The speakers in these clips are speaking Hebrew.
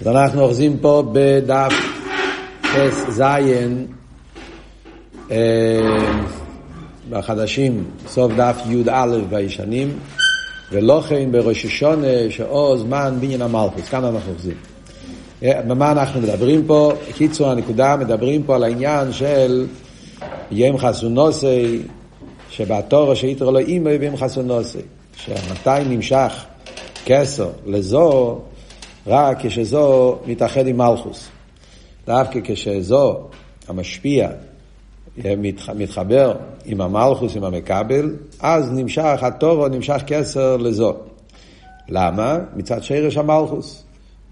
אז אנחנו אוחזים פה בדף ט"ז בחדשים, סוף דף י"א בישנים, ולא כן בראש השונה שאו זמן בניין המלכוס, כאן אנחנו אוחזים. במה אנחנו מדברים פה? קיצור הנקודה, מדברים פה על העניין של ים חסונוסי, שבתור שהיתר לו אימו ים חסונוסי, שמתי נמשך כסר לזו רק כשזו מתאחד עם מלכוס. דווקא כשזו המשפיע מתחבר עם המלכוס, עם המקבל, אז נמשך התורו, נמשך כסר לזו. למה? מצד שרש המלכוס.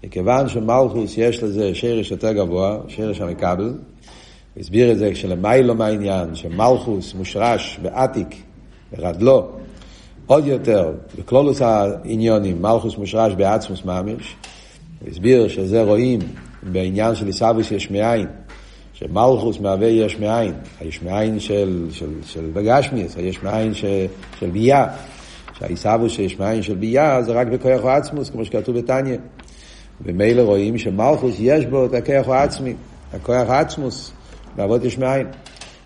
מכיוון שמלכוס יש לזה שרש יותר גבוה, שרש המקבל, הסביר את זה כשלמיילו מהעניין, שמלכוס מושרש בעתיק, ברדלו, עוד יותר, בכלולוס העניונים, מלכוס מושרש בעצמוס ממש, הוא הסביר שזה רואים בעניין של עיסאוויס יש מאין, שמלכוס מהווה יש מאין, היש מאין של, של, של בגשמיאס, היש מאין של, של ביה, שהעיסאוויס שיש מאין של ביה זה רק בכוח העצמוס, כמו שכתוב בתניא. ומילא רואים שמלכוס יש בו את הכוח העצמי, הכוח העצמוס, לעבוד יש מאין.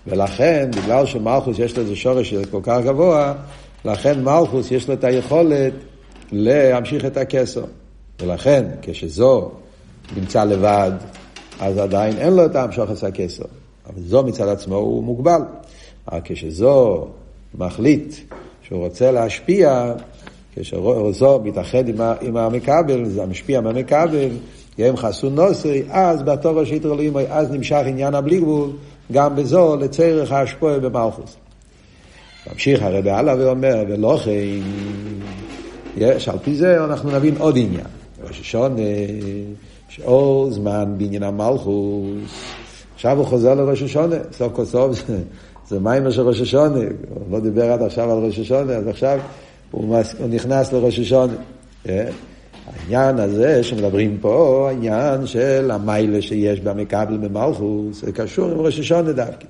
ולכן, בגלל שמלכוס יש לו איזה שורש כל כך גבוה, לכן מלכוס יש לו את היכולת להמשיך את הכסר. ולכן, כשזו נמצא לבד, אז עדיין אין לו את המשוך את הכסר. אבל זו מצד עצמו הוא מוגבל. אבל כשזו מחליט שהוא רוצה להשפיע, כשזו מתאחד עם, עם המקבל, זה המשפיע מהמקבל, יהם חסון נוסרי, אז בתור ראשית אלוהים, אז נמשך עניין הבלי גבול, גם בזו לצורך ההשפועה במלכוס. ממשיך הרב הלאה ואומר, ולא כן, יש, על פי זה אנחנו נבין עוד עניין. ראש השונה, שאור זמן בעניין המלכוס. עכשיו הוא חוזר לראש השונה, סוף כל סוף זה, זה מים של ראש השונה. הוא לא דיבר עד עכשיו על ראש השונה, אז עכשיו הוא, מס, הוא נכנס לראש השונה. אה? העניין הזה שמדברים פה, העניין של המיילה שיש במקבל במלכוס, זה קשור עם ראש השונה דווקא.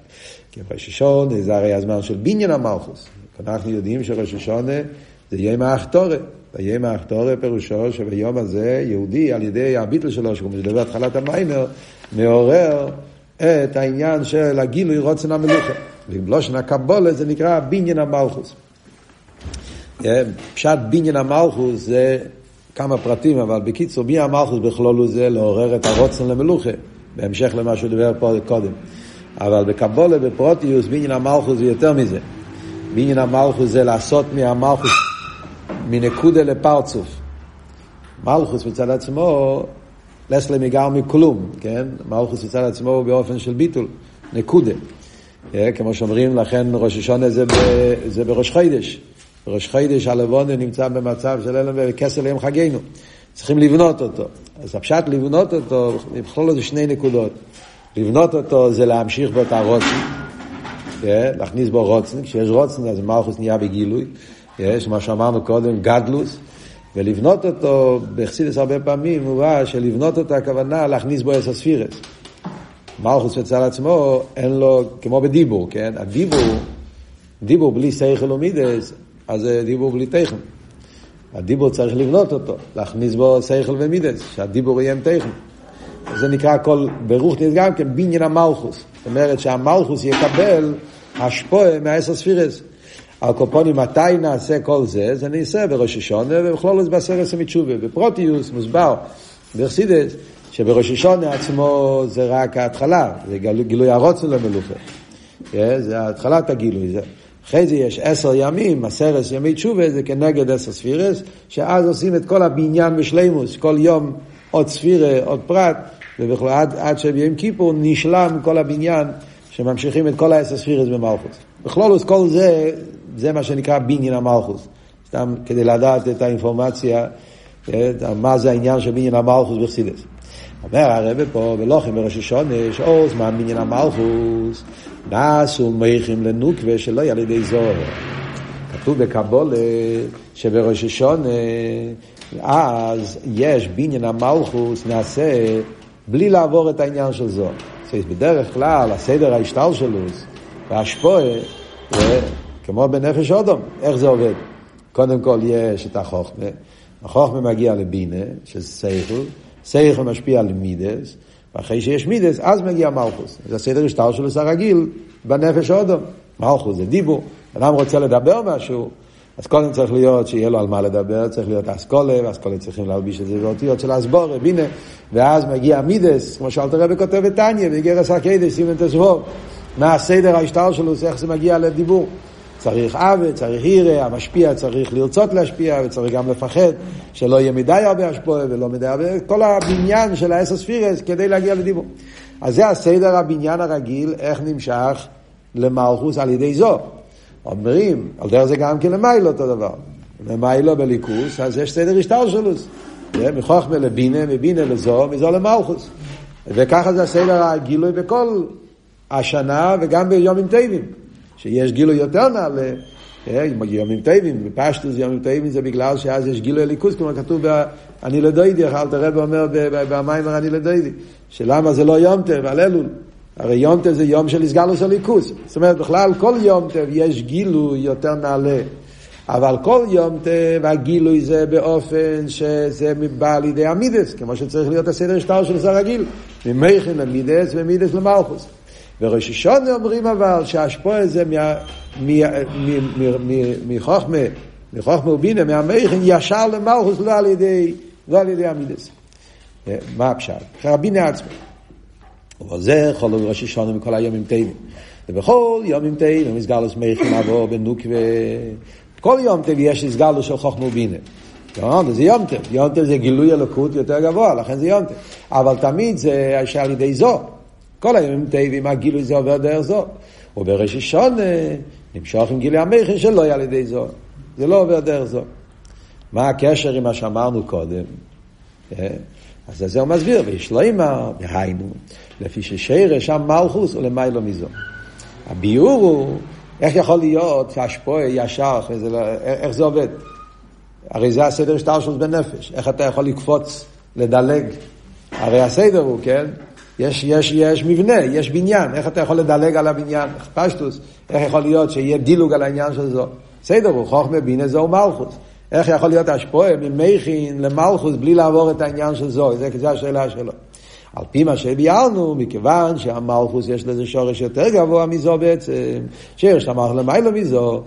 כי ראש השונה זה הרי הזמן של בניין המלכוס. אנחנו יודעים שראש השונה זה יום האחתורת. ויום האחתורת פירושו שביום הזה יהודי על ידי הביטל שלו, שהוא מדבר התחלת המיימר, מעורר את העניין של הגילוי רוצן המלוכה. ועם לושן הקבולה זה נקרא בניין המלכוס. פשט בניין המלכוס זה כמה פרטים, אבל בקיצור, בניין המלכוס בכלול זה לעורר את הרוצן למלוכה, בהמשך למה שהוא דיבר פה קודם. אבל בקבולה, בפרוטיוס, בניין המלכוס זה יותר מזה. בניין המלכוס זה לעשות מהמלכוס מנקודה לפרצוף. מלכוס מצד עצמו, לסלה מגר מכלום, כן? מלכוס מצד עצמו באופן של ביטול, נקודה. אה, כמו שאומרים, לכן ראש השונה זה, ב, זה בראש חידש. בראש חידש הלבונה נמצא במצב של אלם וכסל יום חגינו. צריכים לבנות אותו. אז הפשט לבנות אותו, לכלול לזה שני נקודות. לבנות אותו זה להמשיך בו את הרוצן, אה, להכניס בו רוצן, כשיש רוצן אז מלכוס נהיה בגילוי. יש מה שאמרנו קודם, גדלוס, ולבנות אותו, בחסידס הרבה פעמים מובא שלבנות אותו הכוונה להכניס בו עשר ספירס. מלכוס מצד עצמו, אין לו, כמו בדיבור, כן? הדיבור, דיבור בלי שכל ומידס, אז זה דיבור בלי תכן. הדיבור צריך לבנות אותו, להכניס בו שכל ומידס, שהדיבור יהיה עם תכן. זה נקרא כל, ברוך גם כן בניין המלכוס. זאת אומרת שהמלכוס יקבל השפועה מהעשר ספירס. על קופונים מתי נעשה כל זה? זה נעשה בראש השונה ובכלול זה בעשרת המצ'ובה. בפרוטיוס מוסבר ברסידס שבראש השונה עצמו זה רק ההתחלה, זה גילוי הרוצן למלוכה. זה התחלת הגילוי. זה. אחרי זה יש עשר ימים, עשרת ימי תשובה, זה כנגד עשר ספירס, שאז עושים את כל הבניין בשלימוס, כל יום עוד ספירה, עוד פרט, ובכלל עד, עד שביום כיפור נשלם כל הבניין, שממשיכים את כל העשר ספירס במלכות. בכלולוס כל זה זה מה שנקרא בניין המלכוס. סתם כדי לדעת את האינפורמציה, מה זה העניין של בניין המלכוס בחסידס. אומר הרב פה, ולוחם בראש השונה, שאור זמן בניין המלכוס, נעשו מייכים לנוקווה שלא יהיה על ידי זוהר. כתוב בקבולה שבראש השונה, אז יש בניין המלכוס נעשה בלי לעבור את העניין של זוהר. בדרך כלל, הסדר ההשתל שלו, והשפועה, כמו בנפש אודום, איך זה עובד? קודם כל יש את החוכמה, החוכמה מגיע לבינה, שזה סייכל, שכל משפיע על מידס, ואחרי שיש מידס, אז מגיע מלכוס. זה הסדר השטר שלו הרגיל בנפש אודום. מלכוס זה דיבור. אדם רוצה לדבר משהו, אז קודם צריך להיות שיהיה לו על מה לדבר, צריך להיות אסכולה, ואסכולה צריכים להלביש את זה באותיות של אסבורה, בינה, ואז מגיע מידס, כמו שאלת הרבי כותב את טניה, בגרס הקדש, סימן תזבור, מה הסדר ההשטר שלו, איך זה מגיע לדיבור. צריך עוול, צריך הירא, המשפיע צריך לרצות להשפיע, וצריך גם לפחד שלא יהיה מדי הרבה השפועה ולא מדי הרבה, כל הבניין של האסר ספירס כדי להגיע לדיבור. אז זה הסדר הבניין הרגיל, איך נמשך למלכוס על ידי זו. אומרים, על דרך זה גם כן למיילו אותו דבר. למיילו בליכוס, אז יש סדר השטר שלו. מחוכמה לבינה, מבינה לזו, מזו למלכוס. וככה זה הסדר הגילוי בכל השנה וגם ביומים טבעים. שיש גילוי יותר נעלה, אה, יומים טבעים, בפשטוס יומים טבעים זה בגלל שאז יש גילוי ליכוס, כמו כתוב אני לדוידי, אלתר רב אומר במיימר אני לדוידי, שלמה זה לא יום טב, על אלול. הרי יום טב זה יום של הסגלוס הליכוס. זאת אומרת, בכלל כל יום טב יש גילוי יותר נעלה. אבל כל יום טב הגילוי זה באופן שזה בא לידי המידס, כמו שצריך להיות הסדר שטר של שר רגיל, ממכן למידס ומידס למלכוס. וראש אומרים אבל שהשפועה זה מחוכמה, מחוכמה ובינה, מהמכן, ישר למלכוס, לא על ידי, לא על ידי המידס. אה, מה הפשט? רבינה עצמו. אבל זה חולו ראש השונה מכל היומים טבעים. ובכל יומים טבעים, מסגלוס מכן אבו בנוקווה, כל יום טב יש הסגלוס של חוכמה ובינה. זה יום טב, יום טב זה גילוי אלוקות יותר גבוה, לכן זה יום טב. אבל תמיד זה על ידי זו. כל הימים טבעים הגילוי זה עובר דרך זו. ובראש השונה נמשוך עם גילוי המכן שלא יהיה על ידי זו. זה לא עובר דרך זו. מה הקשר עם מה שאמרנו קודם? אה? אז זה הוא מסביר, ויש לו אימה, דהיינו, לפי ששירש המלכוס ולמיילו מזו. הביאור הוא, איך יכול להיות שהשפועה ישר, לא, איך זה עובד? הרי זה הסדר שטר שלו בנפש, איך אתה יכול לקפוץ, לדלג? הרי הסדר הוא, כן? יש, יש, יש מבנה, יש בניין, איך אתה יכול לדלג על הבניין? פשטוס, איך יכול להיות שיהיה דילוג על העניין של זו? בסדר, הוא חוכמה בינה זו מלכוס. איך יכול להיות השפועה ממכין למלכוס בלי לעבור את העניין של זו? זו השאלה שלו. על פי מה שביארנו, מכיוון שהמלכוס יש לזה שורש יותר גבוה מזו בעצם, שיש למלכוס למעלה מזו,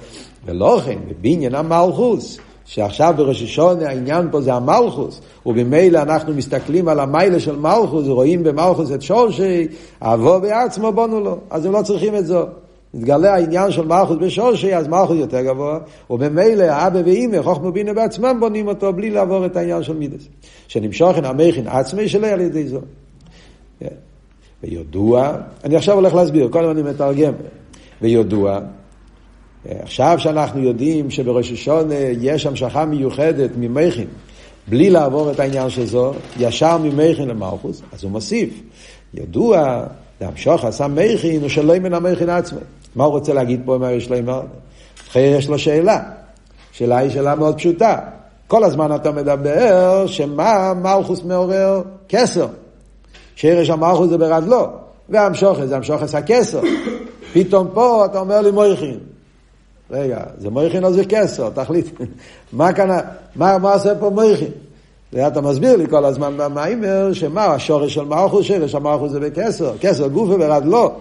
ולא כן, בבניין המלכוס. שעכשיו בראש השונה העניין פה זה המלכוס, ובמילא אנחנו מסתכלים על המיילה של מלכוס, ורואים במלכוס את שורשי, אבו בעצמו בונו לו, אז הם לא צריכים את זו. מתגלה העניין של מלכוס בשורשי, אז מלכוס יותר גבוה, ובמילא אבא ואימא, חוכמה בינה בעצמם בונים אותו בלי לעבור את העניין של מידס. שנמשוך אין המכין עצמי שלו על ידי זו. כן. וידוע, אני עכשיו הולך להסביר, קודם אני מתרגם. וידוע, עכשיו שאנחנו יודעים שבראש השונה יש המשכה מיוחדת ממכין, בלי לעבור את העניין של זו, ישר ממכין למלכוס, אז הוא מוסיף. ידוע, להמשוך עשה מכין, הוא שלא מן המכין עצמו. מה הוא רוצה להגיד פה מה יש לו עם חייר יש לו שאלה. שאלה היא שאלה מאוד פשוטה. כל הזמן אתה מדבר שמה מלכוס מעורר כסר. שרש המלכוס זה ברד לא. והמשוכת זה המשוכת הכסר. פתאום פה אתה אומר לי מויכין. רגע, זה מויכין או זה כסר, תחליט. מה כאן, מה, מה עושה פה מויכין? אתה מסביר לי כל הזמן במיימר, שמה השורש של מלכוס, שורש המלכוס זה בכסר, כסר גוף וברד לא.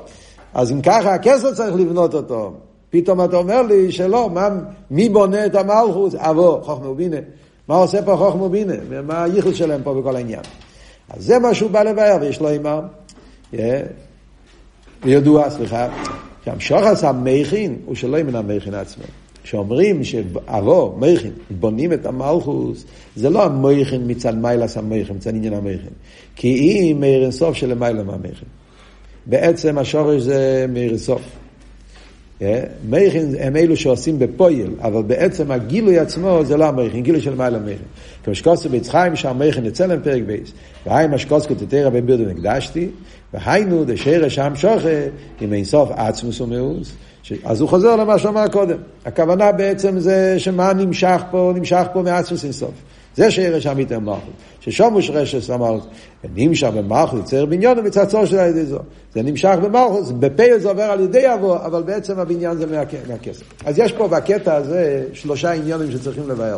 אז אם ככה הכסר צריך לבנות אותו. פתאום אתה אומר לי שלא, מה, מי בונה את המלכוס? אבו, חוכמה ובינה. מה עושה פה חוכמה ובינה? מה הייחוד שלהם פה בכל העניין? אז זה מה שהוא בא לבאר, ויש לו אימר. וידוע, סליחה, שהמשוחס המכין הוא שלא ימנע המכין עצמו. כשאומרים שאבו, מכין, בונים את המלכוס, זה לא המכין מצד מיילס המכין, מצד עניין המכין. כי היא מאיר אינסוף שלמעלה מהמכין. בעצם השורש זה מאיר אינסוף. אה? מכין הם אלו שעושים בפויל, אבל בעצם הגילוי עצמו זה לא המכין, גילוי של מעלה מכין. כמו שקוסו ביצחיים שהמכין יצא להם פרק בייס. והי מה שקוסקו תתרא בבירדו נקדשתי, והיינו דשרש שם שוכה עם אינסוף עצמוס ומאוס. אז הוא חוזר למה שאמר קודם. הכוונה בעצם זה שמה נמשך פה, נמשך פה מעצמוס אינסוף. זה שרש אמיתי המלכות. ששום יש רשס המלכות. נמשך במלכות, יוצר בניין ומצצור של הידי זו. זה נמשך במלכות, בפה זה עובר על ידי אבו, אבל בעצם הבניין זה מהכסף. אז יש פה בקטע הזה שלושה עניונים שצריכים לבאר.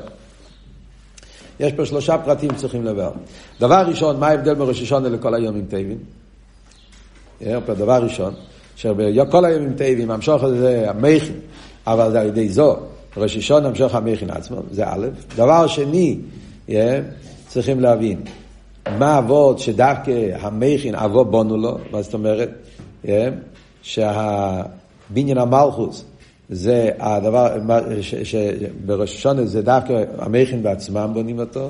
יש פה שלושה פרטים צריכים לבר. דבר ראשון, מה ההבדל בין ראש השונה לכל היומים טייבים? דבר ראשון, שכל היומים טייבים, המשוך הזה המכין, אבל זה על ידי זו, ראש השונה המשוך המכין עצמו, זה א', דבר שני, צריכים להבין, מה אבות שדווקא המכין אבו בונו לו, מה זאת אומרת? שהבניין המלכוס זה הדבר, שבראש השונה זה דווקא המכין בעצמם בונים אותו,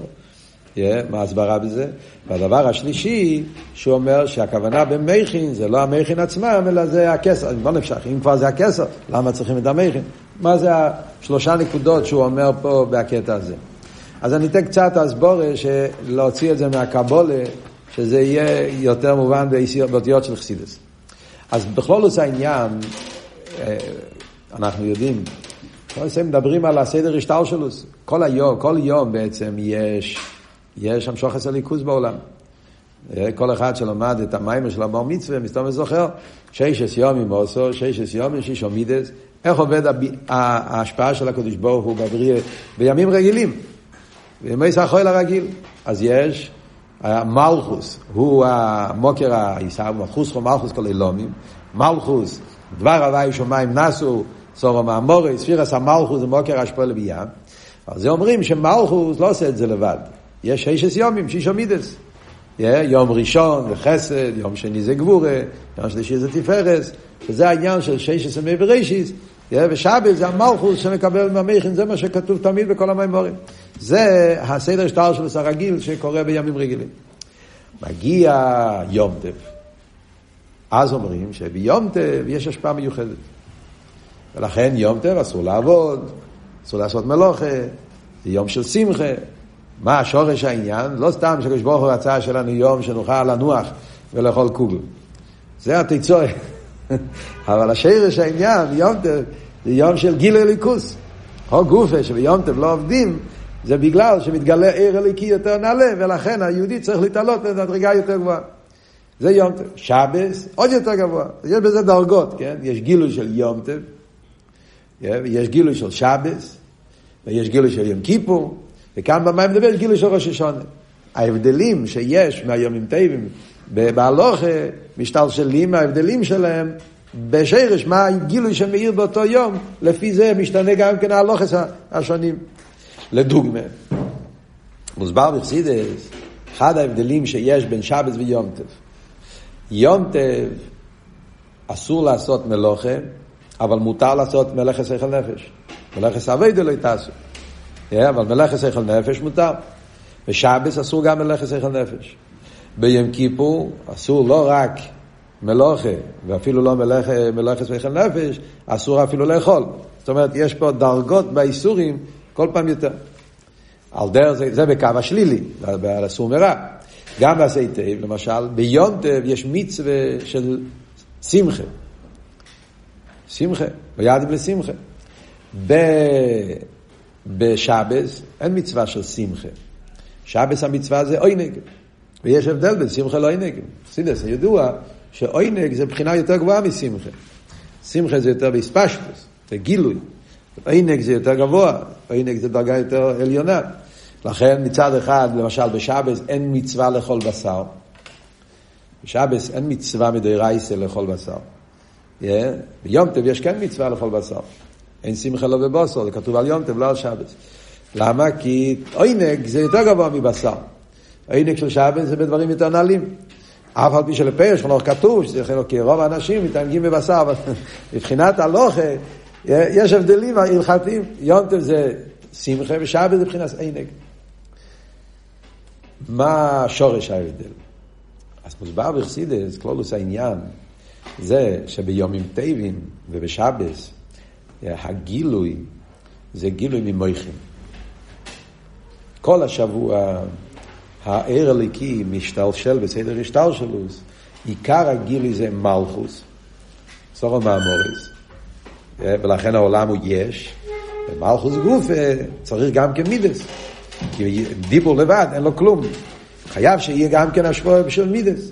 yeah, מה ההסברה בזה? והדבר השלישי, שהוא אומר שהכוונה במכין זה לא המכין עצמם, אלא זה הכסר. בוא נפשך, אם כבר זה הכסר, למה צריכים את המכין? מה זה השלושה נקודות שהוא אומר פה בקטע הזה? אז אני אתן קצת הסבורה להוציא את זה מהקבולה, שזה יהיה יותר מובן באותיות של חסידס. אז בכלול עושה העניין, אה, אנחנו יודעים, מדברים על הסדר השטלשלוס. כל היום, כל יום בעצם יש, יש המשוך עשר ליכוז בעולם. אה, כל אחד שלמד את המים של הבר מצווה, מסתובב וזוכר, ששס יומים עושו, ששס יומים שישו מידס, איך עובד ההשפעה של הקדוש ברוך הוא בבריאה בימים רגילים. בימי סחויל הרגיל. אז יש מלכוס, הוא המוקר העיסאו, מלכוס חו מלכוס כל אילומים, מלכוס, דבר הוואי שמיים נסו, סורו מאמורי, ספירס המלכוס זה מוקר השפועל בים. אז אומרים שמלכוס לא עושה את זה לבד. יש ששס יומים, שישו מידס. יום ראשון זה חסד, יום שני זה גבורה, יום שלישי זה תפארס, וזה העניין של ששס ימי בראשיס, ושבת זה המלכוס שמקבל מהמכין, זה מה שכתוב תמיד בכל המימורים. זה הסדר שטר של הרגיל שקורה בימים רגילים. מגיע יום טף. אז אומרים שביום טף יש השפעה מיוחדת. ולכן יום טף אסור לעבוד, אסור לעשות מלוכה, זה יום של שמחה. מה השורש העניין? לא סתם שקדוש ברוך הוא רצה שלנו יום שנוכל לנוח ולאכול קוגל. זה התיצורת. אבל השרש העניין, יום טף, זה יום של גיל הליכוס. או גופה שביום טף לא עובדים, זה בגלל שמתגלה עיר אליקי יותר נעלה, ולכן היהודי צריך להתעלות לדרגה יותר גבוהה. זה יום טף. שבס, עוד יותר גבוה. יש בזה דרגות, כן? יש גילוי של יום טף, יש גילוי של שבס, ויש גילוי של יום כיפור, וכאן במה מדבר יש גילוי של ראש השונה. ההבדלים שיש מהיומים טבעים בהלוכה משתלשלים ההבדלים שלהם בשרש, מה הגילוי שמאיר באותו יום, לפי זה משתנה גם כן ההלוכס השונים. לדוגמה, מוסבר בחסידס, אחד ההבדלים שיש בין שבס ויום טב. יום טב אסור לעשות מלוכה, אבל מותר לעשות מלאכת שכל נפש. מלאכת אביידה לא תעשו. אבל מלאכת שכל נפש מותר. ושבס אסור גם מלאכת שכל נפש. ביום כיפור אסור לא רק מלוכה, ואפילו לא מלאכת שכל נפש, אסור אפילו לאכול. זאת אומרת, יש פה דרגות באיסורים כל פעם יותר. על דרך זה, זה בקו השלילי, על אסור מרע. גם בעשי תיב, למשל, ביונטב יש מצווה של שמחה. שמחה, ויעדים לשמחה. ב... בשבס אין מצווה של שמחה. שבס המצווה זה עוינג. ויש הבדל בין שמחה לעוינג. סידס, ידוע שעוינג זה בחינה יותר גבוהה משמחה. שמחה זה יותר בספשטוס, זה גילוי. עינג זה יותר גבוה, עינג זה דרגה יותר עליונה. לכן מצד אחד, למשל בשבס אין מצווה לאכול בשר. בשבס אין מצווה מדי רייסה לאכול בשר. Yeah. ביום טב יש כן מצווה לאכול בשר. אין שמחה לא בבוסר, זה כתוב על יום טב, לא על שבס. למה? כי עינג זה יותר גבוה מבשר. עינג של שבס זה בדברים יותר נעלים. אף על פי שלפרש חנוך כתוב, שזה יכול כי רוב האנשים מתענגים בבשר, אבל מבחינת הלוכה, יש הבדלים הלכתיים. יונטב זה שמחה ושבת זה מבחינת עינג. מה שורש ההבדל? אז מוסבר בחסידס, כלולוס העניין, זה שביומים טייבים ובשבס, הגילוי זה גילוי ממויכים. כל השבוע הער הליקי משתלשל בסדר השתלשלוס, עיקר הגילוי זה מלכוס, סורו מאמוריס, ולכן העולם הוא יש, ומלכוס גוף צריך גם כמידס, כי דיבור לבד אין לו כלום, חייב שיהיה גם כן השבוע בשביל מידס.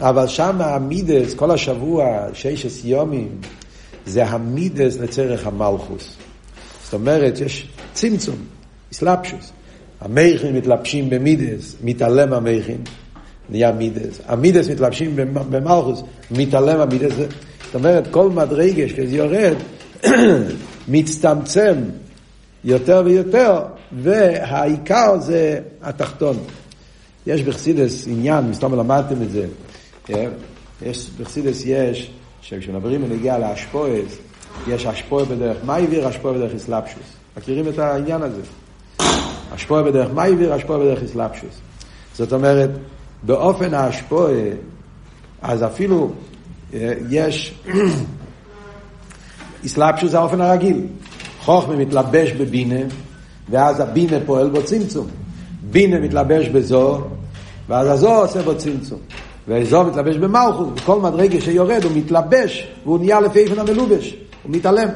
אבל שם המידס, כל השבוע, ששת יומים, זה המידס לצורך המלכוס. זאת אומרת, יש צמצום, אסלאפשוס. המכין מתלבשים במידס, מתעלם המכין, נהיה מידס. המידס מתלבשים במלכוס, מתעלם המידס. זאת אומרת, כל מדרגש, כשזה יורד, מצטמצם יותר ויותר, והעיקר זה התחתון. יש בחסידס עניין, מסתום למדתם את זה, כן? יש, בחסידס יש, שכשמדברים בנגיע לאשפויז, יש אשפוי בדרך מה העביר, אשפוי בדרך אסלאפשוס. מכירים את העניין הזה? אשפוי בדרך מה העביר, אשפוי בדרך אסלאפשוס. זאת אומרת, באופן האשפוי, אז אפילו יש, אסלאפשוס זה האופן הרגיל. חוכמה מתלבש בבינה, ואז הבינה פועל בו צמצום. בינה מתלבש בזו, ואז הזו עושה בו צמצום. והזו מתלבש במלכות, וכל מדרגה שיורד הוא מתלבש, והוא נהיה לפי איפן המלובש, הוא מתעלם.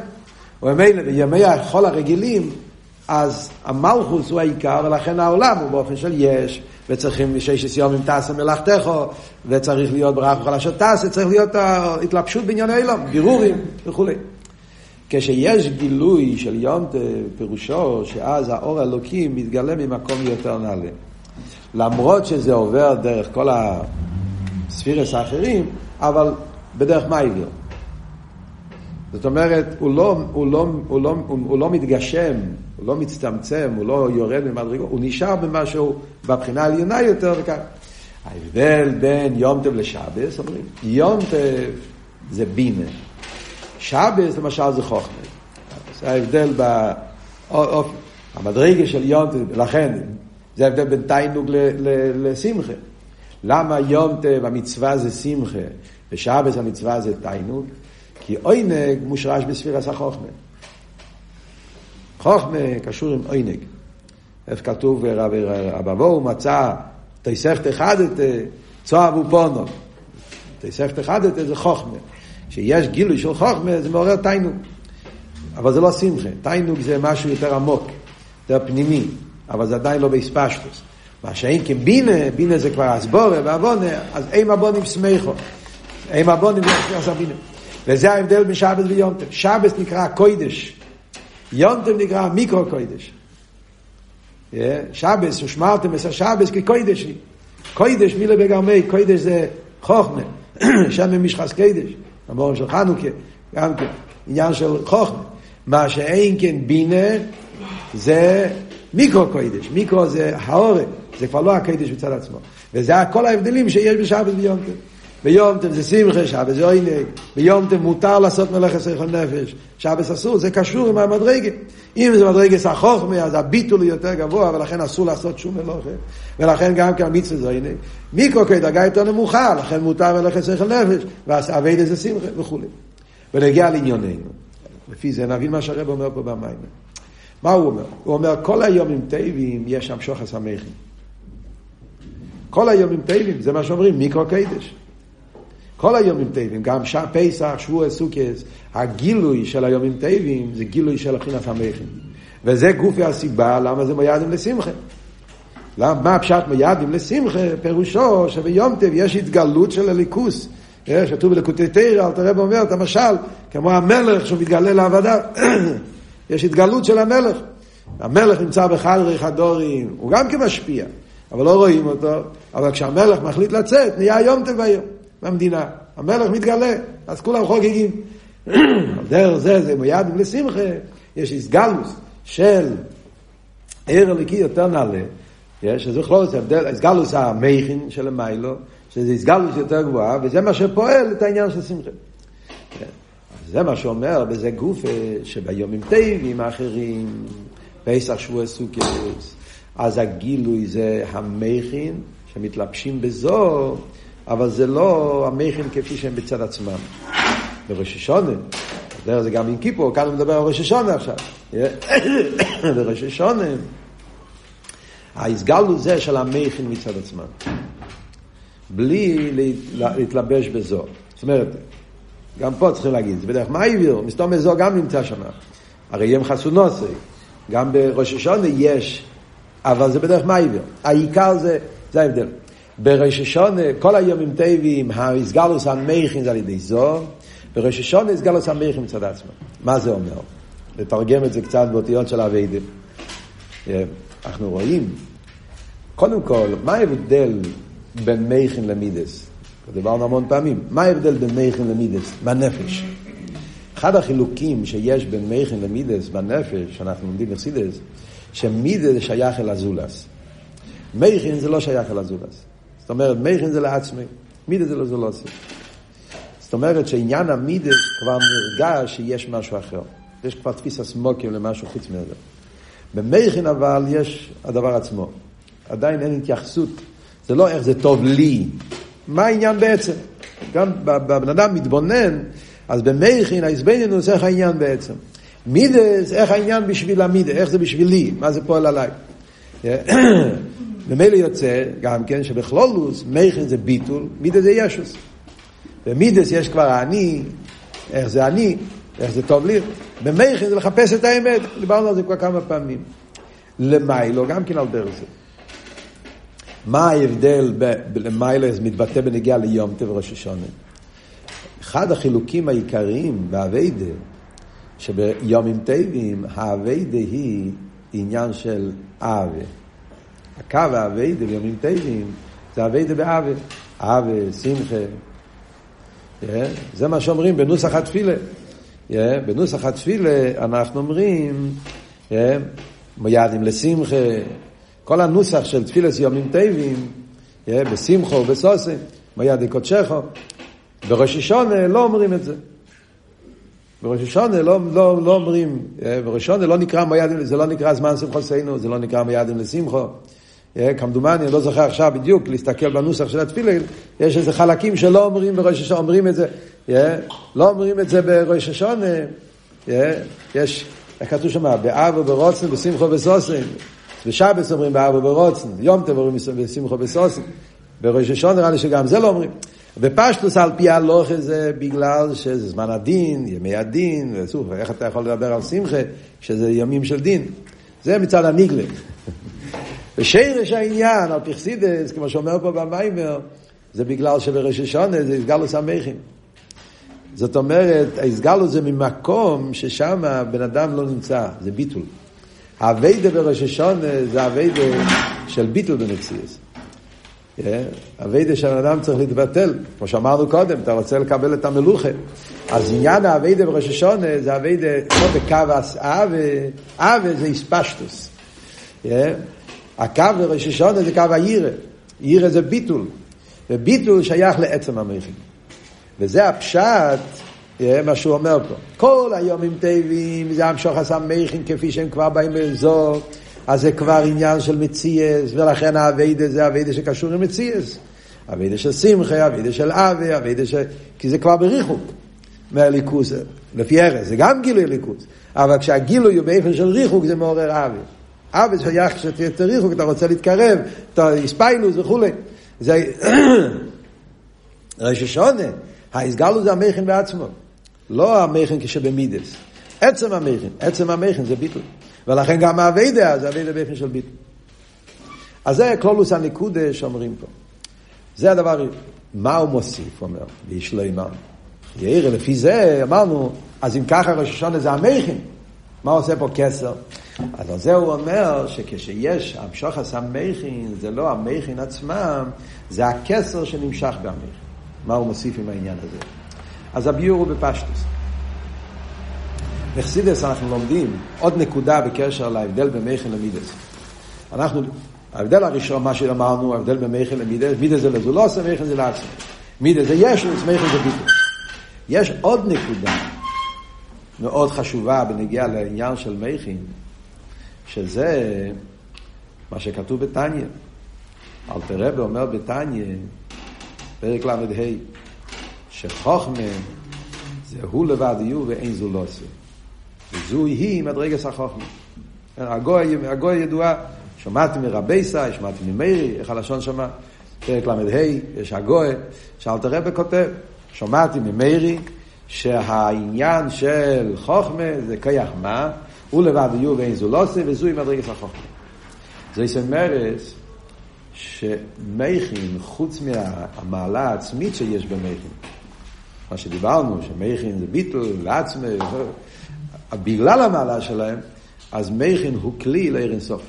וממילא בימי החול הרגילים, אז המלכוס הוא העיקר, ולכן העולם הוא באופן של יש, וצריכים שש יומים תעשה מלאכתך, וצריך להיות ברח וכל אשר תעשה, צריך להיות התלבשות בעניין אילום, בירורים וכולי. כשיש גילוי של יונטה, פירושו שאז האור האלוקי מתגלה ממקום יותר נעלה. למרות שזה עובר דרך כל הספירס האחרים, אבל בדרך מה העביר? זאת אומרת, הוא לא, הוא, לא, הוא, לא, הוא, הוא לא מתגשם, הוא לא מצטמצם, הוא לא יורד ממדרגו, הוא נשאר במשהו, בבחינה העליונה יותר וכך. ההבדל בין יום טב לשבס, אומרים, יום טב זה בינה, שבס למשל זה חוכמה. זה ההבדל באופן, המדרגה של יום טב, לכן זה ההבדל בין תיינוג לשמחה. למה יום טב המצווה זה שמחה ושבס המצווה זה תיינוג? כי עוינג מושרש בספירס החוכמה. חוכמה קשור עם עוינג. איפה כתוב רבבו מצא תסכת אחד את צוהב ופונו. תסכת אחד את זה חוכמה. כשיש גילוי של חוכמה זה מעורר תיינוג. אבל זה לא שמחה. תיינוג זה משהו יותר עמוק, יותר פנימי, אבל זה עדיין לא באספשטוס. מה שאין כבינה, בינה זה כבר אסבורה ועוונה, אז אין הבונים שמחו. אין הבונים לא בינה. וזה ההבדל בין שבס ויונטם. שבס נקרא קוידש. יונטם נקרא מיקרו קוידש. שבס, ושמרתם את השבס כקוידש. קוידש מילה בגרמי, קוידש זה חוכמה. שם משחס קדש. המורם של חנוכה, גם כן. עניין של חוכמה. מה שאין כן בינה זה מיקרו קוידש. מיקרו זה האורן. זה כבר לא הקדש בצד עצמו. וזה כל ההבדלים שיש בשבת ויונטם. ביום טוב זה שמחה, שבת זה עוינג, ביום טוב מותר לעשות מלאכת שכל נפש, שבת אסור, זה קשור עם המדרגה. אם זה מדרגה החוכמה, אז הביטול הוא יותר גבוה, ולכן אסור לעשות שום מלאכה. ולכן גם כן המצווה זה עוינג. מיקרו כדרגה יותר נמוכה, לכן מותר מלאכת שכל נפש, ואז אבי זה שמחה וכולי. ונגיע לענייננו. לפי זה נבין מה שהרב אומר פה במים. מה הוא אומר? הוא אומר, כל היומים טבעים יש שם שוחס המכין. כל היומים טבעים, זה מה שאומרים, מיקרו קדש. כל היומים טבעים, גם שם פסח, שבוע סוכס, הגילוי של היומים טבעים זה גילוי של הבחינת המכין. וזה גופי הסיבה למה זה מיעדים לשמחה. למה, מה הפשט מיעדים לשמחה? פירושו שביום טב יש התגלות של הליכוס. כתוב בלקוטי תרא, אל תראה ואומר את המשל, כמו המלך שהוא מתגלה לעבודה. יש התגלות של המלך. המלך נמצא בחדרי חדורים, הוא גם כמשפיע, אבל לא רואים אותו, אבל כשהמלך מחליט לצאת, נהיה יום טב היום. במדינה. המלך מתגלה, אז כולם חוגגים. דרך זה, זה מיד לשמחה, יש איסגלוס של עיר הליקי יותר נעלה, בכלל זה הבדל, איסגלוס המייכין של המיילו, שזה איסגלוס יותר גבוהה, וזה מה שפועל את העניין של שמחה. זה מה שאומר, וזה גוף שביומים טבעים האחרים, פסח שבוע סוכרס, אז הגילוי זה המייכין שמתלבשים בזו, אבל זה לא המכין כפי שהם בצד עצמם. בראש השונה, דרך זה גם עם כיפור, כאן הוא מדבר על ראש השונה עכשיו. בראש השונה, ההסגלו זה של המכין מצד עצמם. בלי להתלבש בזו. זאת אומרת, גם פה צריכים להגיד, זה בדרך מה העביר? מסתום בזו גם נמצא שם. הרי הם חסונוסי. גם בראש השונה יש, אבל זה בדרך מה העביר? העיקר זה, זה ההבדל. בראש השונה, כל היומים טבעים, האיסגלוס המייכין זה על ידי זו, בראש השונה איסגלוס המייכין מצד עצמו. מה זה אומר? לתרגם את זה קצת באותיות של אביידים. אנחנו רואים, קודם כל, מה ההבדל בין מייכין למידס? דיברנו המון פעמים. מה ההבדל בין מייכין למידס? בנפש. אחד החילוקים שיש בין מייכין למידס בנפש, שאנחנו לומדים בחסידס, שמידס שייך אל הזולס. מייכין זה לא שייך אל הזולס. זאת אומרת, מייכין זה לעצמי, מידס זה לא זולוסי. זאת אומרת שעניין המידס כבר נרגש שיש משהו אחר. יש כבר תפיסה סמוקים למשהו חוץ מזה. במייכין אבל יש הדבר עצמו. עדיין אין התייחסות. זה לא איך זה טוב לי. מה העניין בעצם? גם בבן אדם מתבונן, אז במייכין ההסבנינוס איך העניין בעצם. מידס, איך העניין בשביל המידס, איך זה בשבילי, מה זה פועל עליי. ממילא יוצא גם כן שבכלולוס מייכין זה ביטול, מידס זה ישוס. במידס יש כבר אני, איך זה אני, איך זה טוב לי. במייכין זה לחפש את האמת, דיברנו על זה כבר כמה פעמים. למיילו, גם כן על דרך זה. מה ההבדל למיילו זה מתבטא בנגיעה ליום טב ראש השונה? אחד החילוקים העיקריים באביידה, שביומים טבעים, האביידה היא עניין של אבה. הקו האביידה ביומים טבעים זה אביידה באבה. אבה, שמחה. Yeah, זה מה שאומרים בנוסח התפילה. Yeah, בנוסח התפילה אנחנו אומרים yeah, מידים לשמחה. כל הנוסח של תפילס יומים yeah, בשמחו ובסוסם, מידי קודשךו. בראש השונה לא אומרים את זה. בראש השונה לא, לא, לא אומרים, בראש השונה לא נקרא מידים, זה לא נקרא זמן שמחוסנו, זה לא נקרא מידים לשמחו. כמדומני, אני לא זוכר עכשיו בדיוק להסתכל בנוסח של התפילה, יש איזה חלקים שלא אומרים בראש השונה, אומרים את זה, לא אומרים את זה בראש השונה, יש, איך כתוב שם, באב וברוצן, בשמחו ובסוסן, בשבס אומרים באב וברוצן, יום טוב בשמחו ובסוסן, בראש השונה נראה לי שגם זה לא אומרים. בפשטוס על פי הלוך זה בגלל שזה זמן הדין, ימי הדין, וסוף, איך אתה יכול לדבר על שמחה כשזה ימים של דין? זה מצד הניגלה. ושרש העניין, על פרסידס, כמו שאומר פה במיימר, זה בגלל שבראש השונה זה הסגלוס המכין. זאת אומרת, הסגלוס זה ממקום ששם בן אדם לא נמצא, זה ביטול. האביידה בראש השונה זה האביידה של ביטול במציאס. אביידה של אדם צריך להתבטל, כמו שאמרנו קודם, אתה רוצה לקבל את המלוכה. אז עניין האביידה בראש השונה זה אביידה כמו בקו אבה, אבה זה איספשטוס. הקו בראש השונה זה קו הירא, הירא זה ביטול, וביטול שייך לעצם המכין. וזה הפשט, מה שהוא אומר פה. כל היומים טבעים, זה המשוך עשה מכין כפי שהם כבר באים באזור. אז זה כבר עניין של מציאס, ולכן האביידה זה אביידה שקשור עם מציאס. אביידה של שמחה, אביידה של אבי, אביידה של... כי זה כבר בריחוק מהליכוס, לפי ארז, זה גם גילוי ליכוס. אבל כשהגילוי הוא באופן של ריחוק זה מעורר אבי. אבי שייך שתהיה ריחוק, אתה רוצה להתקרב, אתה הספיילוס וכולי. זה... ראש השונה, ההסגלו זה המכין בעצמו, לא המכין כשבמידס. עצם המכין, עצם המכין זה ביטוי. ולכן גם האביידה זה אביידה באופן של ביטל. אז זה כלולוס הנקודה שאומרים פה. זה הדבר, מה הוא מוסיף, אומר, ואיש לא אימם. יאיר, לפי זה אמרנו, אז אם ככה ראש השונה זה המכין, מה עושה פה כסר? אז על זה הוא אומר שכשיש המשוך המכין, זה לא המכין עצמם, זה הכסר שנמשך במכין. מה הוא מוסיף עם העניין הזה? אז הביור הוא בפשטוס. בחסידס אנחנו לומדים עוד נקודה בקשר להבדל בין מייכן למידס. אנחנו, ההבדל הראשון, מה שאמרנו, ההבדל בין מייכן למידס, מידס זה לזולוסה, מייכן זה לעצמי. מידס זה ישוס, מייכן זה ביטל. יש עוד נקודה מאוד חשובה בנגיעה לעניין של מייכן, שזה מה שכתוב בתניא. אלתר רבי אומר בתניא, פרק ל"ה, שחוכמה זה הוא לבד יהיו ואין זולוסה. וזוהי היא מדרגס החוכמה. הגוי ידועה, שמעתי מרבייסה, שמעתי ממאירי, איך הלשון שמע? פרק ל"ה, יש הגוי, שאלת רבי כותב, שמעתי ממאירי, שהעניין של חוכמה זה כיח מה, הוא לבד יהיו ואין זולוסי, וזוהי מדרגס החוכמה. זה יסמרס שמכין, חוץ מהמעלה העצמית שיש במכין, מה שדיברנו, שמכין זה ביטל, לעצמי, בגלל המעלה שלהם, אז מכין הוא כלי לעיר אינסוף.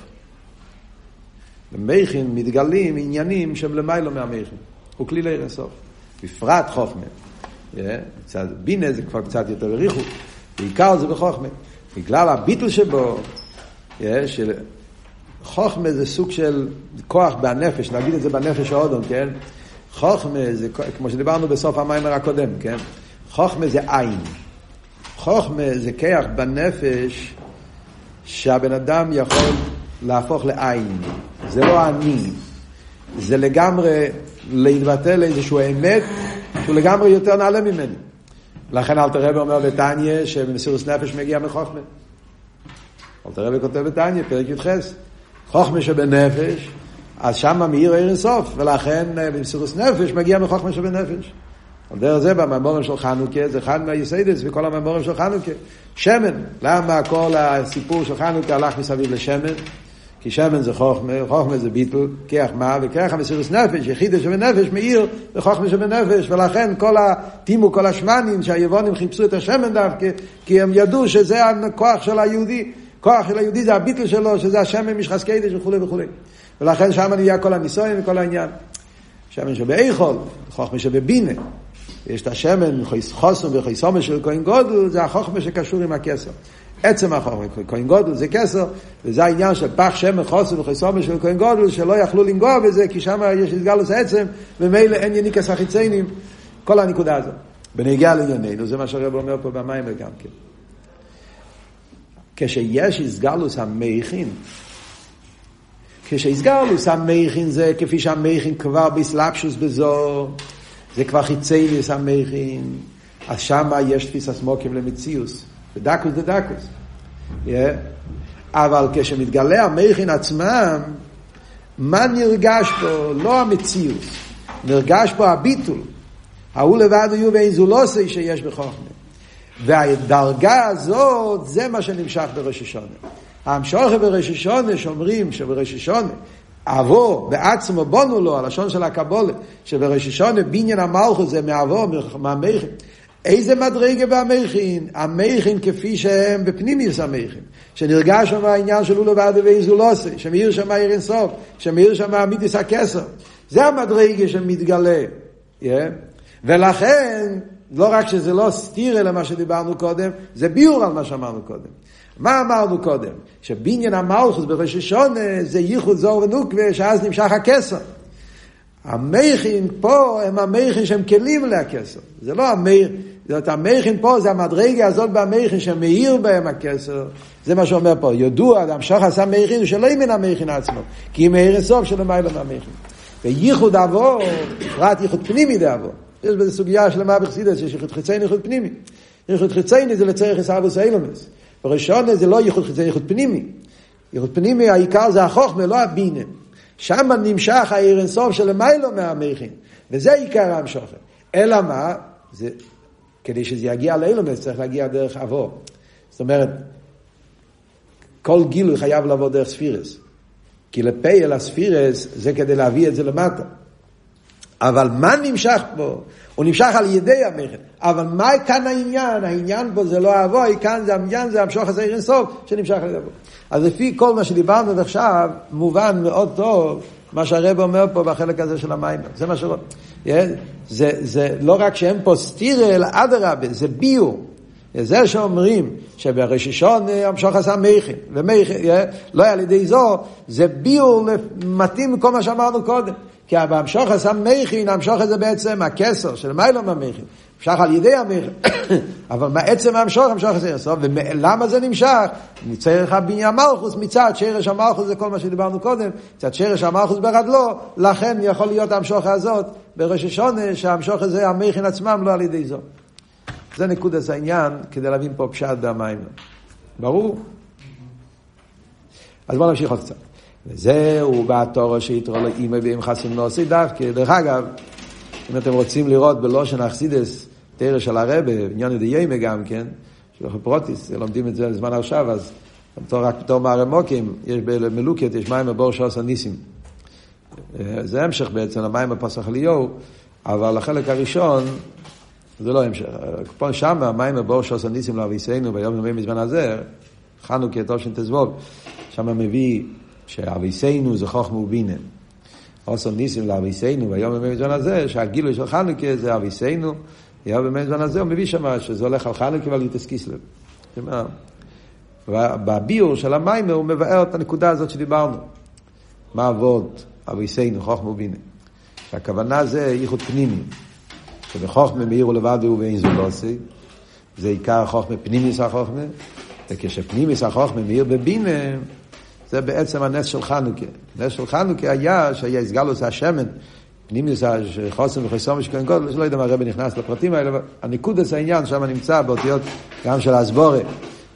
במכין מתגלים עניינים שהם למיילו מהמכין. הוא כלי לעיר אינסוף. בפרט חוכמה. קצת בינה זה כבר קצת יותר ריחו. בעיקר זה בחוכמה. בגלל הביטל שבו, של חוכמה זה סוג של כוח בנפש, נגיד את זה בנפש האודון, כן? חוכמה זה, כמו שדיברנו בסוף המיימר הקודם, כן? חוכמה זה עין. חוכמה זה כיח בנפש שהבן אדם יכול להפוך לעין. זה לא אני. זה לגמרי להתבטא לאיזשהו אמת שהוא לגמרי יותר נעלה ממני. לכן אלתר רבי אומר בתניא שבמסירות נפש מגיע מחוכמה. אלתר רבי כותב בתניא, פרק י"ח, חוכמה שבנפש, אז שמה מאיר עיר אינסוף, ולכן אה, במסירות נפש מגיע מחוכמה שבנפש. על דרך זה בממורים של חנוכה, זה אחד מהיסיידס וכל הממורים של חנוכה. שמן, למה כל הסיפור של חנוכה הלך מסביב לשמן? כי שמן זה חוכמה, חוכמה זה ביטל, כיח מה, וכיח המסירות נפש, יחידה שבנפש מאיר וחוכמה שבנפש, ולכן כל הטימו, כל השמנים שהיבונים חיפשו את השמן דווקא, כי הם ידעו שזה הכוח של היהודי, כוח של היהודי זה הביטל שלו, שזה השמן משחס קדש וכולי וכולי. ולכן שם נהיה כל הניסויים וכל העניין. שמן שבאיכול, חוכמה שבבינה. יש את השמן, חוסם וחסומה של כהן גודל, זה החוכמה שקשור עם הכסר. עצם החוכמה, כהן גודל זה כסר, וזה העניין של פח שמן חוסם וחסומה של כהן גודל, שלא יכלו לנגוע בזה, כי שם יש התגלוס העצם, ומילא אין יניקס החיציינים, כל הנקודה הזאת. בנגיע לענייננו, זה מה שהרב אומר פה במים גם כן. כשיש הסגלוס המכין, כשיסגלוס המכין זה כפי שהמכין כבר בסלפשוס בזו, זה כבר חיצי ניס המכין, אז שמה יש תפיסת מוקים למציאוס, בדקוס דדקוס. Yeah. אבל כשמתגלה המכין עצמם, מה נרגש פה? לא המציאוס, נרגש פה הביטול. ההוא לבד יהיו ואין זולוסי שיש בחוכמה. והדרגה הזאת, זה מה שנמשך בראש השונה. המשוכר בראש השונה, שאומרים שבראש השונה, אבו בעצמו בונו לו, הלשון של הקבולה, שבראש השונה בניין המלכות זה מאבו, מהמכין. איזה מדרגה במכין? המכין כפי שהם בפנימיוס המכין. שנרגש שם העניין של אולו ועד ואיזולוסי, שמאיר שם העיר אינסוף, שמאיר שם אמיתיס הכסר. זה המדרגה שמתגלה. Yeah. ולכן, לא רק שזה לא סתיר אלא מה שדיברנו קודם, זה ביור על מה שאמרנו קודם. מה אמרנו קודם? שבניין המלכוס בראש השונה זה ייחוד זור ונוקווה, שאז נמשך הכסר. המכין פה הם המכין שהם כלים להכסר. זה לא המכין, זאת המכין פה זה המדרגה הזאת במכין שמאיר בהם הכסר. זה מה שאומר פה, ידוע, שוח עשה מכין שלא ימין המכין עצמו, כי אם מאיר הסוף שלא מיילה מהמכין. וייחוד אבו, בפרט ייחוד פנימי דאבו. יש בזה סוגיה שלמה בחסידס, שיש ייחוד חיצייני, ייחוד פנימי. ייחוד חיצייני זה לצריך ישרבוס אילומס. בראשון זה לא ייחוד חיצייני, ייחוד פנימי. ייחוד פנימי העיקר זה החוכמה, לא הבינה. שם נמשך העיר אינסוף של מיילו מהמכין, וזה עיקר המשוכר. אלא מה? זה, כדי שזה יגיע לאילומס צריך להגיע דרך אבו. זאת אומרת, כל גילוי חייב לבוא דרך ספירס. כי לפה אל הספירס זה כדי להביא את זה למטה. אבל מה נמשך פה? הוא נמשך על ידי המכר. אבל מה כאן העניין? העניין פה זה לא אבוי, כאן זה העניין, זה המשוך הזה אין סוף שנמשך על ידי אבוי. אז לפי כל מה שדיברנו עד עכשיו, מובן מאוד טוב מה שהרב אומר פה בחלק הזה של המים. זה מה שרואה. זה, זה לא רק שאין פה סטירה, אלא אדרבה, זה ביור. זה שאומרים שבראשון המשוך עשה מכין, ומכין, לא על ידי זו, זה ביור מתאים לכל מה שאמרנו קודם. כי בהמשוך עשה מכין, המשוך זה בעצם הכסר של מיילום המכין. נמשך על ידי המכין. אבל בעצם המשוך, המשוך זה יסוף. ולמה זה נמשך? מצריך הבניין מלכוס, מצד שרש המלכוס זה כל מה שדיברנו קודם, מצד שרש המלכוס ברדלו, לכן יכול להיות המשוך הזאת בראש השונה, שהמשוך הזה, המכין עצמם לא על ידי זו. זה נקודת העניין כדי להבין פה פשט במים. ברור? אז בואו נמשיך עוד קצת. וזהו בתורו שיתרו לו אימא ואם חסים נוסי דווקא. דרך אגב, אם אתם רוצים לראות בלושן אכסידס, תרא של הרבה, עניין ידי ימי גם כן, של פרוטיס, לומדים את זה בזמן עכשיו, אז רק בתור מערמוקים, יש במלוקת, יש מים בבור שעוש הניסים. זה המשך בעצם למים בפסח אליהו, אבל החלק הראשון, זה לא המשך. פה שם, המים בבור שעוש הניסים לאביסנו, ביום יומי מזמן הזה, חנוכה, תושן תזבוב, שם מביא שאביסנו זה חוכמה ובינה. עושה ניסים לאביסנו, והיום במי זמן הזה, שהגילוי של חנוכה זה אביסנו, היום במי זמן הזה הוא מביא שם שזה הולך על חנוכה ועל יוטס קיסלב. בביור של המים הוא מבאר את הנקודה הזאת שדיברנו. מה עבוד אביסנו, חוכמה ובינה. שהכוונה זה ייחוד פנימי. שבחוכמה מאיר ולבד הוא ואין זו לא. זה עיקר חוכמה פנימיס החוכמה, וכשפנימיס החוכמה מאיר בבינה, זה בעצם הנס של חנוכה. הנס של חנוכה היה שהיה הסגלוס השמן, פנימיס חוסן וחסום ושכן גודל, שלא יודע מה הרבי נכנס לפרטים האלה, אבל הניקוד הזה העניין שם נמצא באותיות גם של הסבורה,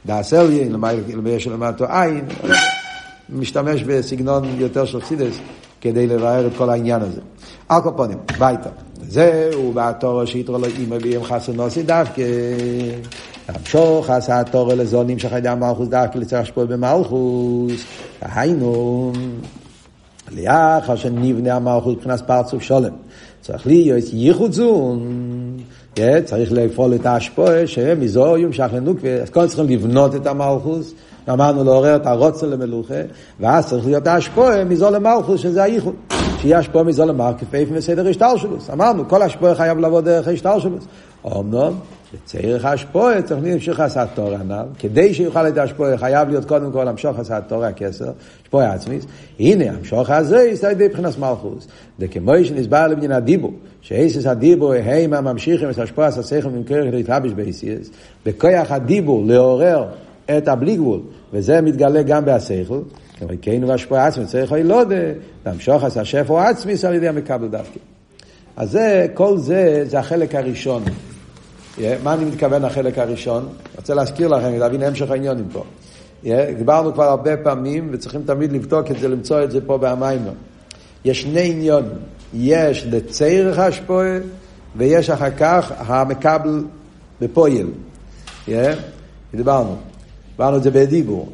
דאסליין, למי שלמטו עין, משתמש בסגנון יותר של חסידס כדי לבאר את כל העניין הזה. על כל פנים, ביתה. זהו בתור שיתרו לו אימא ביום חסן נוסי דווקא. המשוך עשה התור לזונים שחיידי המלכוס דווקא לצריך השפוע במלכוס. היינו, לאחר שנבנה המלכוס מבחינת פרצוף שולם. צריך להיות ייחוד זון. צריך לפעול את ההשפוע שמזו יומשך לנוקווה. אז קודם צריכים לבנות את המלכוס. אמרנו לעורר את הרוצן למלוכה, ואז צריך להיות ההשפוע מזו למלכוס, שזה הייחוד. שיהיה השפוע מזו למלכוס, כפי מסדר השטלשלוס. אמרנו, כל השפוע חייב לבוא דרך השטלשלוס. אמנם, בצריך ההשפוע צריך להמשיך עשת תור הנ"ל, כדי שיוכל להיות השפוע חייב להיות קודם כל המשוך עשת תור הכסר, השפוע עצמי. הנה, המשוך הזה יסתכל מבחינת מלכוס. וכמו שנסבר לבניין הדיבור, שאיסס הדיבור הימה ממשיכים את השפוע עשת שכל ממכר להתרבש באיסיס, בכוח הדיבור לעורר את הבלי גבול, וזה מתגלה גם בהשכל, כמריקנו והשפוע עצמי, צריך אוי לא דה, להמשוך עשה שפו עצמי, על ידי המקבל דווקא. אז זה, כל זה, זה החלק הראשון. מה אני מתכוון החלק הראשון? אני רוצה להזכיר לכם, להבין המשך העניונים פה. דיברנו כבר הרבה פעמים, וצריכים תמיד לבדוק את זה, למצוא את זה פה בהמיימר. יש שני עניונים, יש לצריך השפועה, ויש אחר כך המקבל בפועל. דיברנו. דיברנו את זה בדיבור.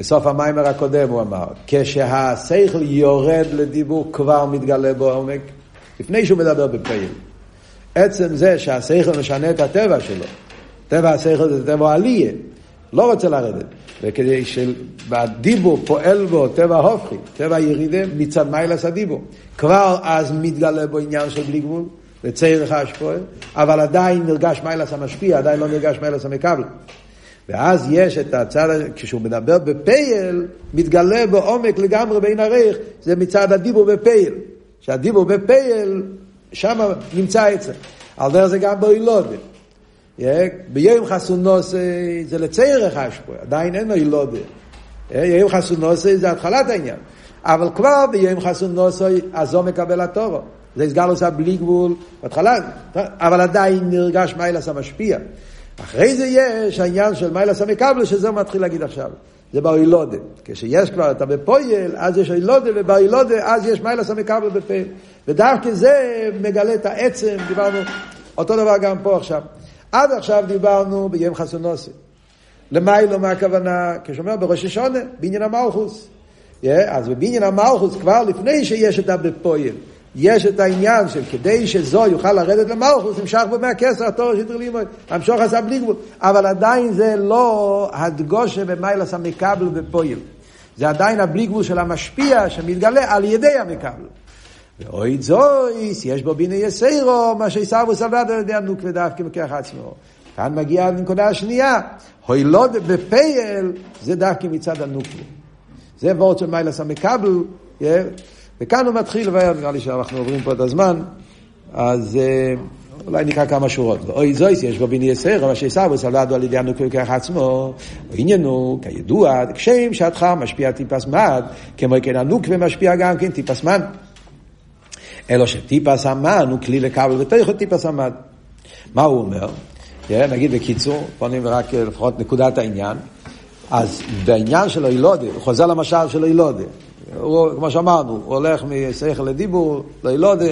בסוף המיימר הקודם הוא אמר, כשהשכל יורד לדיבור כבר מתגלה בו עומק, לפני שהוא מדבר בפעיל. עצם זה שהשכל משנה את הטבע שלו, טבע השכל זה טבע עליה, לא רוצה לרדת. וכדי שבדיבור פועל בו טבע הופכי, טבע ירידה מצד מיילס הדיבור. כבר אז מתגלה בו עניין של בלי גבול, וצריך השפועה, אבל עדיין נרגש מיילס המשפיע, עדיין לא נרגש מיילס המקבל. ואז יש את הצד, כשהוא מדבר בפייל, מתגלה בעומק לגמרי בין הריח, זה מצד הדיבור בפייל. שהדיבור בפייל, שם נמצא זה. על דרך זה גם באילודה. ביום חסונוס זה לציירך השפוע, עדיין אין לו אילודה. יום חסונוס זה התחלת העניין. אבל כבר ביום חסונוס הוא מקבל התורו. זה הסגר לו בלי גבול בהתחלה, אבל עדיין נרגש מיילס המשפיע. אחרי זה יש העניין של מיילה סמי קבלה, שזה הוא מתחיל להגיד עכשיו. זה באוילודה. כשיש כבר אתה בפויל, אז יש אוילודה, ובאוילודה אז יש מיילה סמי קבלה בפייל. ודווקא זה מגלה את העצם, דיברנו אותו דבר גם פה עכשיו. עד עכשיו דיברנו ביום חסונוסי. למיילו מה הכוונה? כשאומר בראש השונה, בעניין המלכוס. Yeah, אז בבניין המלכוס כבר לפני שיש את הבפויל. יש את העניין של כדי שזו יוכל לרדת למלכוס, נמשך בו מהכסר התור שיטר לימוד, המשוך עשה בלי גבול. אבל עדיין זה לא הדגושה במיילס המקבל בפועל. זה עדיין הבלי גבול של המשפיע שמתגלה על ידי המקבל. ואוי זויס, יש בו ביני יסיירו, מה שיסרבו סלבד על ידי הנוק ודווקא מכך עצמו. כאן מגיעה הנקודה השנייה, הוילוד בפייל, זה דווקא מצד הנוקווה. זה וורד של מיילס המקבל, וכאן הוא מתחיל לבאר, נראה לי שאנחנו עוברים פה את הזמן, אז אה, אולי נקרא כמה שורות. אוי זויס יש בו ביני יסר, אבל שיסבו סלדו על ידי הנוקו כך עצמו, עניינו, כידוע, כשם שעתך משפיע טיפס מד, כמו כן הנוק ומשפיע גם כן טיפס מן. אלא שטיפס המן הוא כלי לקבל ותכו טיפס המד. מה הוא אומר? נגיד בקיצור, נראה רק אה, לפחות נקודת העניין. אז בעניין של אילודה, הוא חוזר למשל של אילודה. הוא, כמו שאמרנו, הוא הולך משכל לדיבור, לילודה,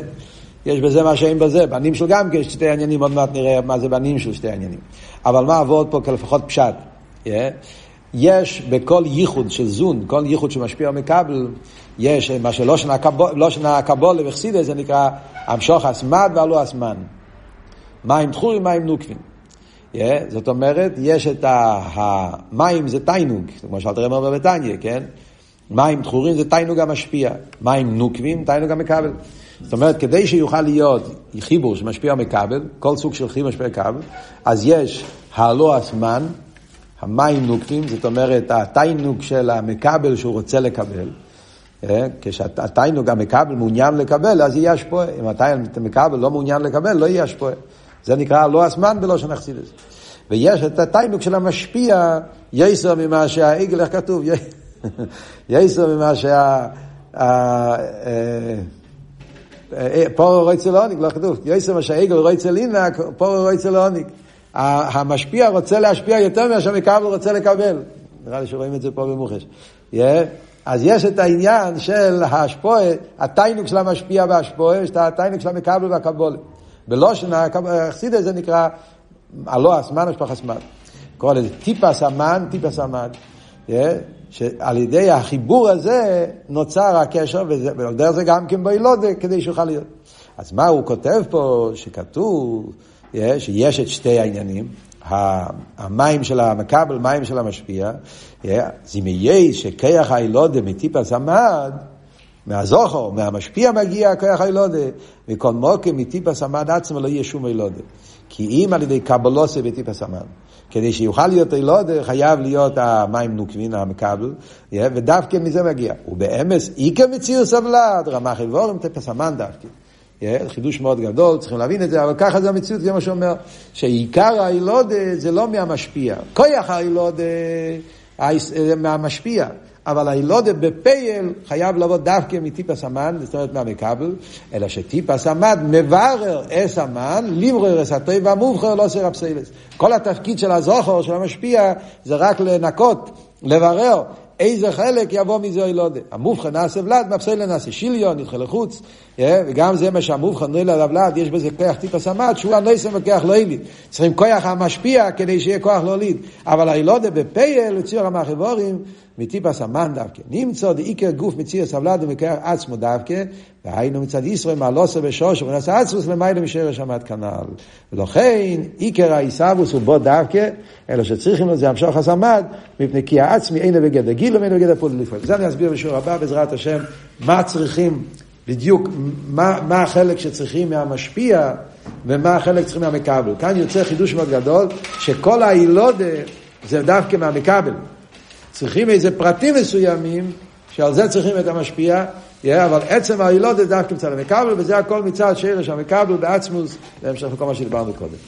יש בזה מה שאין בזה, בנים של גם כן, שתי עניינים, עוד מעט נראה מה זה בנים של שתי עניינים. אבל מה עבוד פה כלפחות פשט? Yeah. יש בכל ייחוד של זון, כל ייחוד שמשפיע מכבל, יש מה שלא שנה קבולה וחסידה, זה נקרא המשוך אסמד ועלו אסמן. מים תחורים, מים נוקבים. Yeah, זאת אומרת, יש את המים זה תיינוג, כמו שאלת רמר בבתניה, כן? מים דחורים זה תיינוג המשפיע, מים נוקבים, תיינוג המקבל. זאת אומרת, כדי שיוכל להיות חיבור שמשפיע מקבל, כל סוג של חיבור משפיע מקבל, אז יש הלא הזמן, המים נוקבים, זאת אומרת, התיינוג של המקבל שהוא רוצה לקבל. אה, כשהתיינוג המקבל מעוניין לקבל, אז יהיה השפועה. אם המקבל לא מעוניין לקבל, לא יהיה השפועה. זה נקרא לא הזמן בלושן אכסידס. ויש את התיינוג של המשפיע, יסר ממה שהעגל, איך כתוב? יסר ממה שה... פורו רויצה לעוניק, לא כתוב, יסר ממה שהעגל רויצה לינק, פורו רויצה לעוניק. המשפיע רוצה להשפיע יותר ממה שהמקבל רוצה לקבל. נראה לי שרואים את זה פה במוחש. אז יש את העניין של ההשפועה, התיינוק של המשפיע בהשפועה, יש את התיינוק של המקבל והקבולת. בלושן החסידה זה נקרא הלא אסמן משפח אסמן. קורא לזה טיפס אמן, טיפס אמן. שעל ידי החיבור הזה נוצר הקשר, ועל דרך זה גם כן בילודה, כדי שיוכל להיות. אז מה הוא כותב פה, שכתוב שיש את שתי העניינים, המים של המקבל, מים של המשפיע, אז אם יהיה שכיח הילודה מטיפס המד, מהזוכר, מהמשפיע מגיע כוח הילודה, וכל מוקם מטיפס המד עצמו לא יהיה שום הילודה. כי אם על ידי קבלוסה בטיפס המד, כדי שיוכל להיות הילודה, חייב להיות המים נוקבין, המקבל, ודווקא מזה מגיע. ובאמס, איקר מציר סבלת, רמח איבורם טיפס המד דווקא. חידוש מאוד גדול, צריכים להבין את זה, אבל ככה זה המציאות, זה מה שאומר, שעיקר הילודה זה לא מהמשפיע. כוח הילודה מהמשפיע. אבל הילודה בפייל חייב לבוא דווקא מטיפס המן, זאת אומרת מהמקבל, אלא שטיפס המן מברר אס המן, לברר אס הטוב והמובחר לא עושה רפסיילס. כל התפקיד של הזוכר, של המשפיע, זה רק לנקות, לברר. איזה חלק יבוא מזה הילודה. המובחן נעשה ולד, מפסל נעשה שיליון, נדחה לחוץ, וגם זה מה שהמובחן נועל עליו ולד, יש בזה כוח טיפס המד, שהוא הנויסם וכוח לא יליד. צריכים כוח המשפיע כדי שיהיה כוח לא יליד. אבל הילודה בפייל, ציור המחבורים, מטיפס המן דווקא. נמצא דעיקר גוף מציר סבלד ומקר עצמו דווקא, והיינו מצד ישראל מעלוסו ושוש ונעשה עצמוס למעלה משרש עמד כנ"ל. ולכן עיקר העיסאוווס הוא בו דווקא, אלא שצריכים לזה המשוך הסמד, מפני כי העצמי אין בגדר גיל ואין בגדר פול לפעול. זה אני אסביר בשיעור הבא בעזרת השם, מה צריכים בדיוק, מה, מה החלק שצריכים מהמשפיע ומה החלק שצריכים מהמקבל. כאן יוצא חידוש מאוד גדול, שכל הילודה זה דווקא מהמקבל. צריכים איזה פרטים מסוימים, שעל זה צריכים את המשפיע, yeah, אבל עצם העילות זה דווקא מצד המקבל, וזה הכל מצד שרש המקבל בעצמוס, להמשך לכל מה שדיברנו קודם.